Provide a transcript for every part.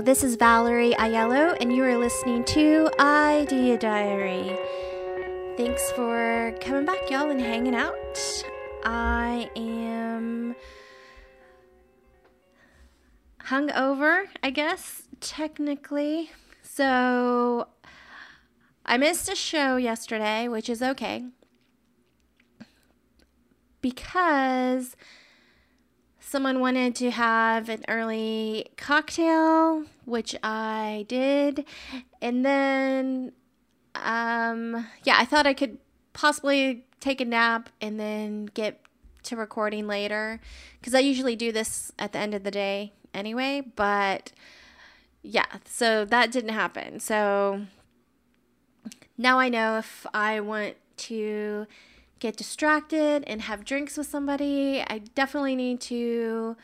This is Valerie Aiello, and you are listening to Idea Diary. Thanks for coming back, y'all, and hanging out. I am hungover, I guess, technically. So I missed a show yesterday, which is okay. Because someone wanted to have an early cocktail, which I did. And then, um, yeah, I thought I could possibly take a nap and then get to recording later because I usually do this at the end of the day anyway. But yeah, so that didn't happen. So now I know if I want to get distracted and have drinks with somebody, I definitely need to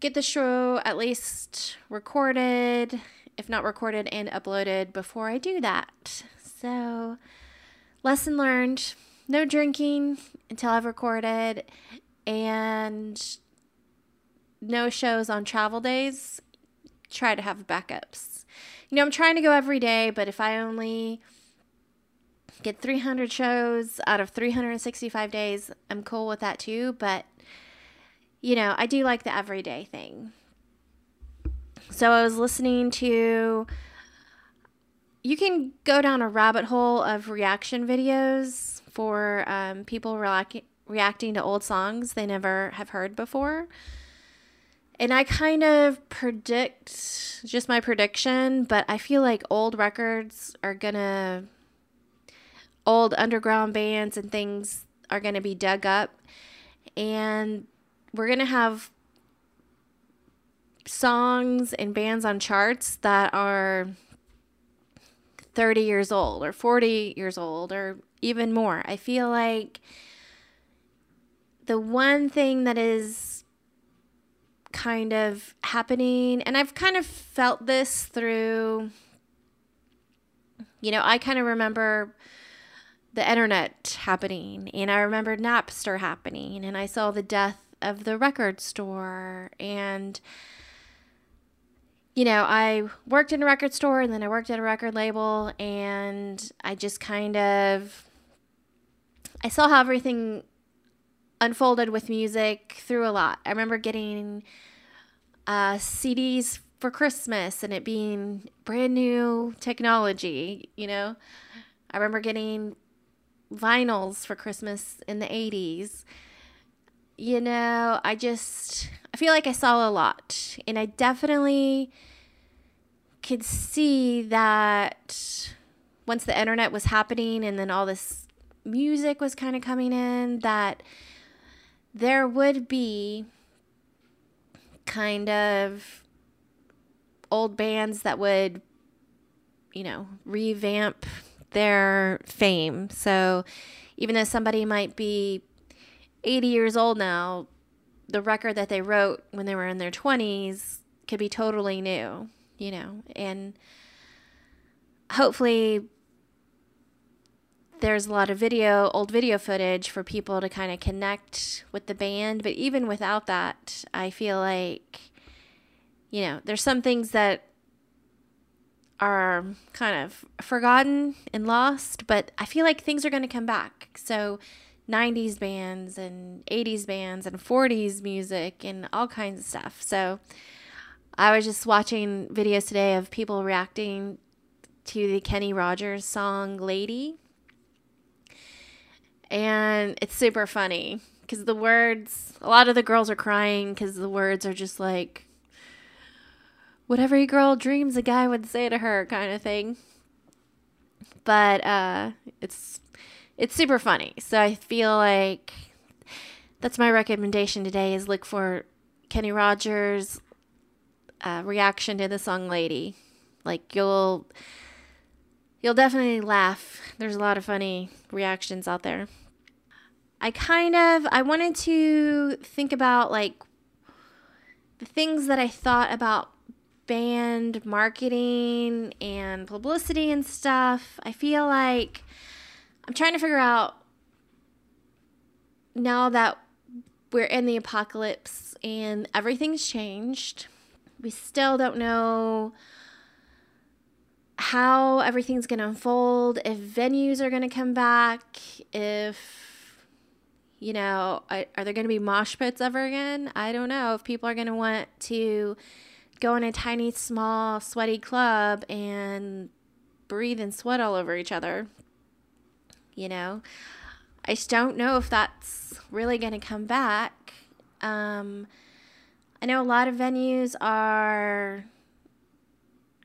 get the show at least recorded, if not recorded and uploaded before I do that. So, lesson learned no drinking until I've recorded, and no shows on travel days. Try to have backups. You know, I'm trying to go every day, but if I only get 300 shows out of 365 days, I'm cool with that too. But, you know, I do like the everyday thing. So I was listening to, you can go down a rabbit hole of reaction videos for um, people reac- reacting to old songs they never have heard before. And I kind of predict, just my prediction, but I feel like old records are gonna old underground bands and things are going to be dug up and we're going to have songs and bands on charts that are 30 years old or 40 years old or even more. I feel like the one thing that is kind of happening, and I've kind of felt this through, you know, I kind of remember the internet happening, and I remember Napster happening, and I saw the death of the record store, and you know, I worked in a record store and then I worked at a record label, and I just kind of I saw how everything unfolded with music through a lot. I remember getting uh, CDs for Christmas and it being brand new technology, you know. I remember getting vinyls for Christmas in the 80s. You know, I just I feel like I saw a lot and I definitely could see that once the internet was happening and then all this music was kind of coming in that there would be kind of old bands that would you know revamp their fame. So even though somebody might be 80 years old now, the record that they wrote when they were in their 20s could be totally new, you know, and hopefully there's a lot of video, old video footage for people to kind of connect with the band. But even without that, I feel like, you know, there's some things that are kind of forgotten and lost, but I feel like things are going to come back. So, 90s bands and 80s bands and 40s music and all kinds of stuff. So, I was just watching videos today of people reacting to the Kenny Rogers song Lady. And it's super funny because the words, a lot of the girls are crying because the words are just like, what every girl dreams a guy would say to her kind of thing. But uh, it's it's super funny. So I feel like that's my recommendation today is look for Kenny Rogers uh, reaction to the song Lady. Like you'll you'll definitely laugh. There's a lot of funny reactions out there. I kind of I wanted to think about like the things that I thought about band marketing and publicity and stuff, I feel like I'm trying to figure out now that we're in the apocalypse and everything's changed. we still don't know how everything's going to unfold, if venues are going to come back, if, you know, are, there going to be mosh pits ever again? I don't know. If people are going to want to go in a tiny, small, sweaty club and breathe and sweat all over each other, you know, I just don't know if that's really going to come back. Um, I know a lot of venues are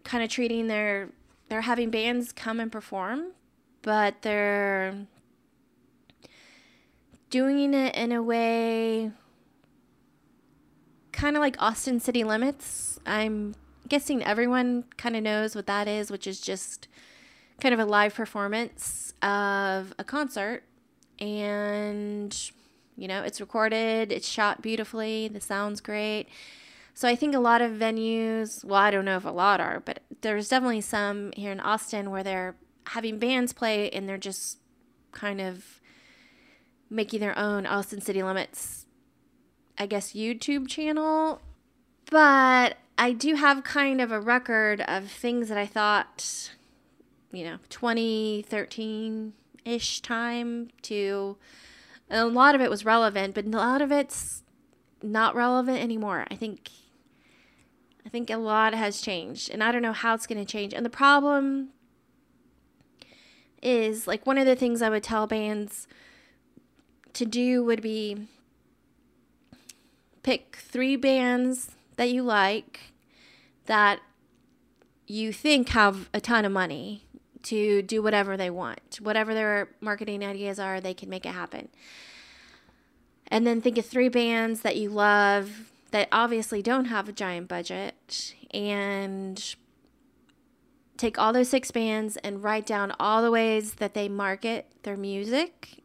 kind of treating their they're having bands come and perform, but they're doing it in a way kind of like Austin City Limits. I'm guessing everyone kind of knows what that is, which is just kind of a live performance of a concert. And, you know, it's recorded, it's shot beautifully, the sound's great. So I think a lot of venues, well, I don't know if a lot are, but there's definitely some here in Austin where they're having bands play and they're just kind of making their own Austin City Limits, I guess, YouTube channel. But I do have kind of a record of things that I thought, you know, 2013 ish time to. A lot of it was relevant, but a lot of it's not relevant anymore. I think I think a lot has changed, and I don't know how it's going to change. And the problem is like one of the things I would tell bands to do would be pick three bands that you like that you think have a ton of money to do whatever they want. Whatever their marketing ideas are, they can make it happen. And then think of three bands that you love that obviously don't have a giant budget and take all those six bands and write down all the ways that they market their music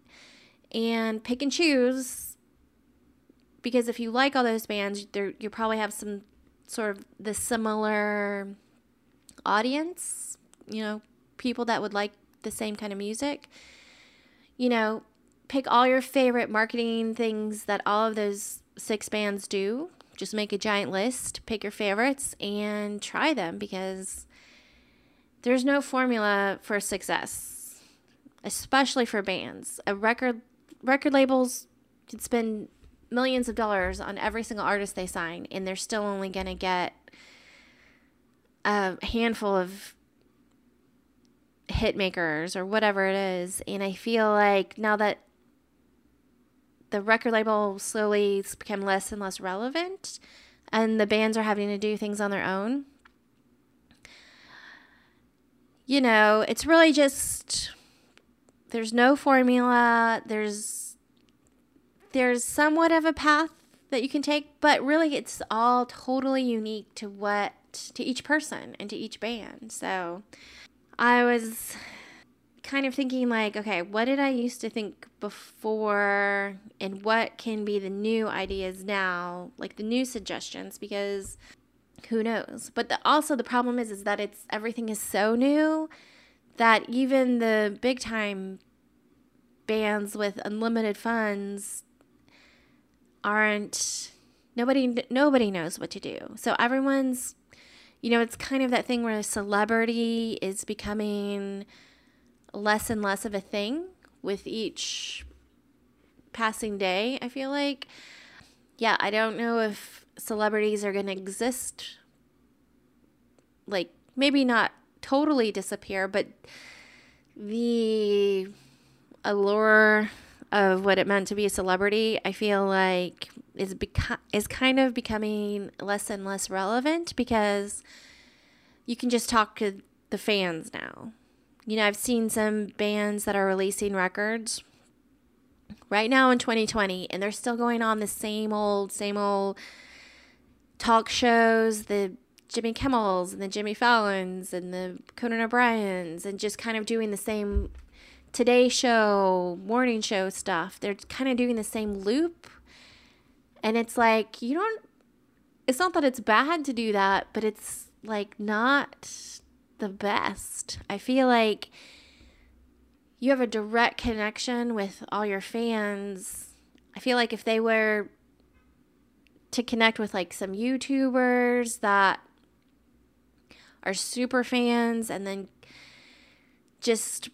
and pick and choose because if you like all those bands there you probably have some sort of the similar audience you know people that would like the same kind of music you know pick all your favorite marketing things that all of those six bands do just make a giant list, pick your favorites, and try them because there's no formula for success, especially for bands. A record record labels can spend millions of dollars on every single artist they sign, and they're still only going to get a handful of hit makers or whatever it is. And I feel like now that the record label slowly become less and less relevant, and the bands are having to do things on their own. You know, it's really just there's no formula. There's there's somewhat of a path that you can take, but really it's all totally unique to what to each person and to each band. So I was kind of thinking like, okay, what did I used to think before and what can be the new ideas now, like the new suggestions because who knows. But the, also the problem is is that it's everything is so new that even the big time bands with unlimited funds aren't nobody nobody knows what to do. So everyone's you know, it's kind of that thing where a celebrity is becoming less and less of a thing with each passing day, I feel like. Yeah, I don't know if celebrities are going to exist like maybe not totally disappear, but the allure of what it meant to be a celebrity, I feel like is beca- is kind of becoming less and less relevant because you can just talk to the fans now. You know, I've seen some bands that are releasing records right now in 2020 and they're still going on the same old, same old talk shows, the Jimmy Kimmels and the Jimmy Fallons and the Conan O'Briens and just kind of doing the same Today Show, morning show stuff. They're kind of doing the same loop. And it's like, you don't, it's not that it's bad to do that, but it's like not the best. I feel like you have a direct connection with all your fans. I feel like if they were to connect with like some YouTubers that are super fans and then just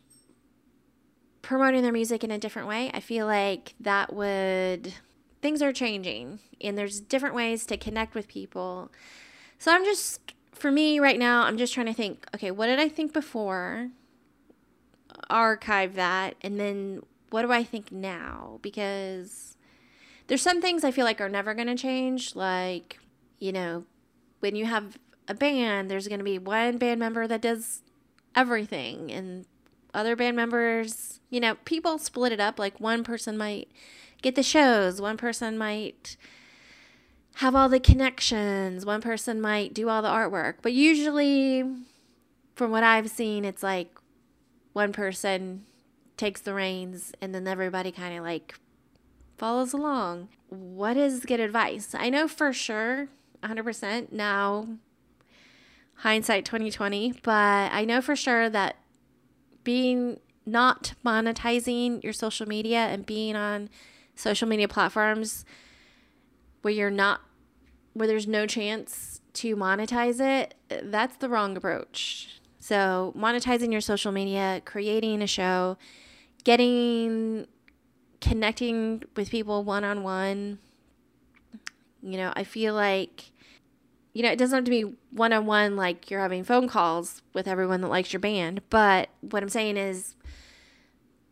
promoting their music in a different way. I feel like that would things are changing and there's different ways to connect with people. So I'm just for me right now, I'm just trying to think, okay, what did I think before? Archive that and then what do I think now? Because there's some things I feel like are never going to change like, you know, when you have a band, there's going to be one band member that does everything and other band members, you know, people split it up. Like one person might get the shows, one person might have all the connections, one person might do all the artwork. But usually, from what I've seen, it's like one person takes the reins and then everybody kind of like follows along. What is good advice? I know for sure, 100% now, hindsight 2020, but I know for sure that being not monetizing your social media and being on social media platforms where you're not where there's no chance to monetize it, that's the wrong approach. So, monetizing your social media, creating a show, getting connecting with people one on one. You know, I feel like you know, it doesn't have to be one on one like you're having phone calls with everyone that likes your band. But what I'm saying is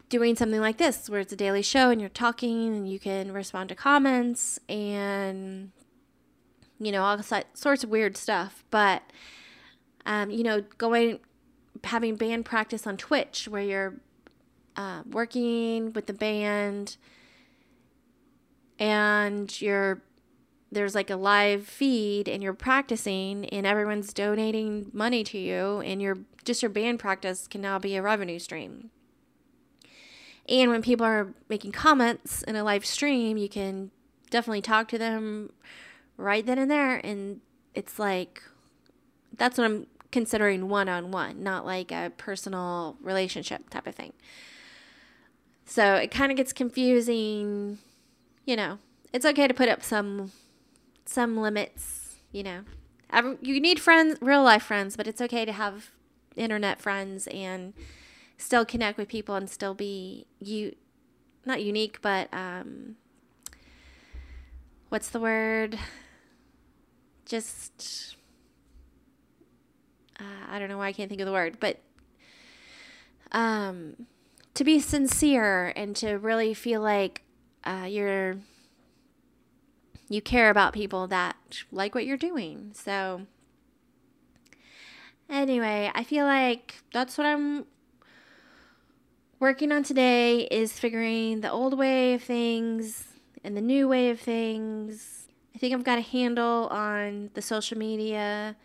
doing something like this where it's a daily show and you're talking and you can respond to comments and, you know, all sorts of weird stuff. But, um, you know, going, having band practice on Twitch where you're uh, working with the band and you're there's like a live feed and you're practicing and everyone's donating money to you and your just your band practice can now be a revenue stream. And when people are making comments in a live stream, you can definitely talk to them right then and there and it's like that's what I'm considering one on one, not like a personal relationship type of thing. So it kind of gets confusing, you know. It's okay to put up some some limits, you know. You need friends, real life friends, but it's okay to have internet friends and still connect with people and still be you not unique, but um what's the word? Just uh, I don't know why I can't think of the word, but um to be sincere and to really feel like uh, you're you care about people that like what you're doing. So, anyway, I feel like that's what I'm working on today is figuring the old way of things and the new way of things. I think I've got a handle on the social media.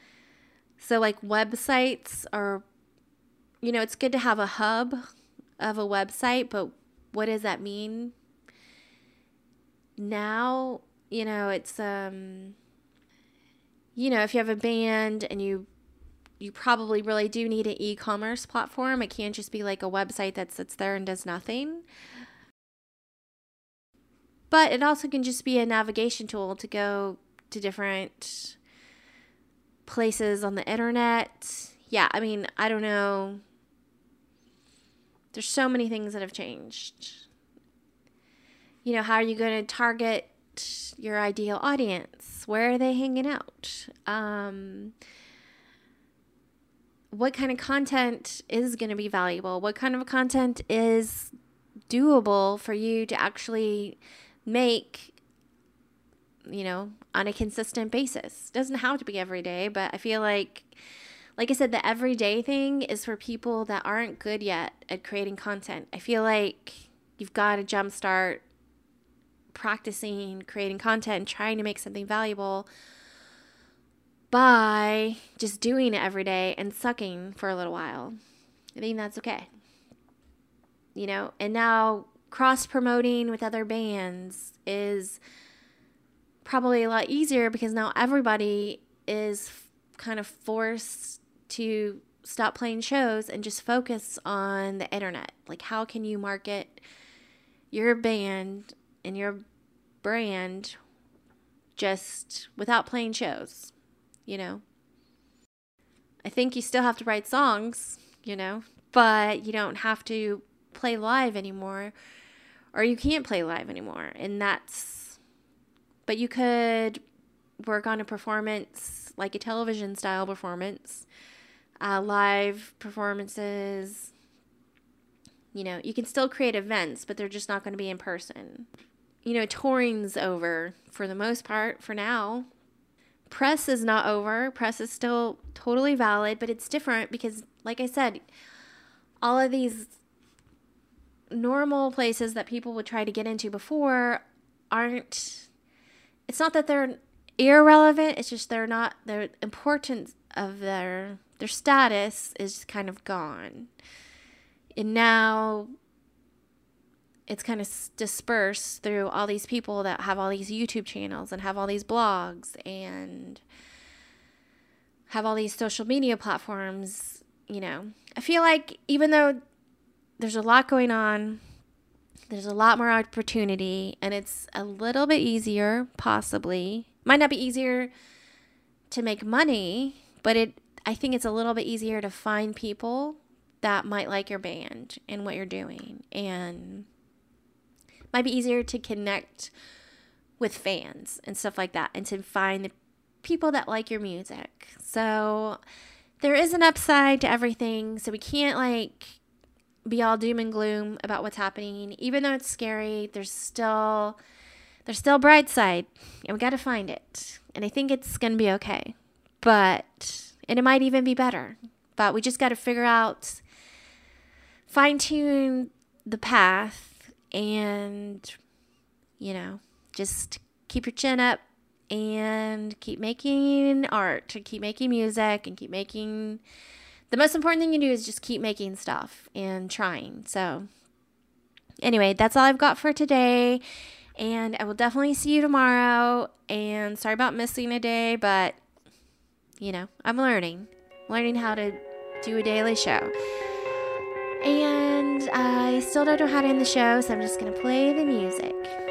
So, like, websites are, you know, it's good to have a hub of a website, but what does that mean? Now you know, it's um you know, if you have a band and you you probably really do need an e-commerce platform. It can't just be like a website that sits there and does nothing. But it also can just be a navigation tool to go to different places on the internet. Yeah, I mean, I don't know. There's so many things that have changed. You know, how are you going to target your ideal audience? Where are they hanging out? Um, what kind of content is going to be valuable? What kind of content is doable for you to actually make, you know, on a consistent basis? Doesn't have to be every day, but I feel like like I said, the everyday thing is for people that aren't good yet at creating content. I feel like you've got to jumpstart practicing creating content and trying to make something valuable by just doing it every day and sucking for a little while. I think that's okay. You know, and now cross promoting with other bands is probably a lot easier because now everybody is kind of forced to stop playing shows and just focus on the internet. Like, how can you market your band and your brand just without playing shows, you know. I think you still have to write songs, you know, but you don't have to play live anymore or you can't play live anymore. And that's, but you could work on a performance like a television style performance, uh, live performances. You know, you can still create events, but they're just not going to be in person. You know, touring's over for the most part for now. Press is not over. Press is still totally valid, but it's different because, like I said, all of these normal places that people would try to get into before aren't it's not that they're irrelevant it's just they're not their importance of their their status is kind of gone and now it's kind of dispersed through all these people that have all these YouTube channels and have all these blogs and have all these social media platforms, you know. I feel like even though there's a lot going on. There's a lot more opportunity, and it's a little bit easier, possibly. Might not be easier to make money, but it I think it's a little bit easier to find people that might like your band and what you're doing and might be easier to connect with fans and stuff like that and to find the people that like your music. So there is an upside to everything. So we can't like be all doom and gloom about what's happening. Even though it's scary, there's still there's still bright side, and we got to find it. And I think it's going to be okay. But and it might even be better. But we just got to figure out fine tune the path and you know, just keep your chin up and keep making art, and keep making music and keep making the most important thing you do is just keep making stuff and trying. So, anyway, that's all I've got for today. And I will definitely see you tomorrow. And sorry about missing a day, but you know, I'm learning, learning how to do a daily show. And I still don't know how to end the show, so I'm just going to play the music.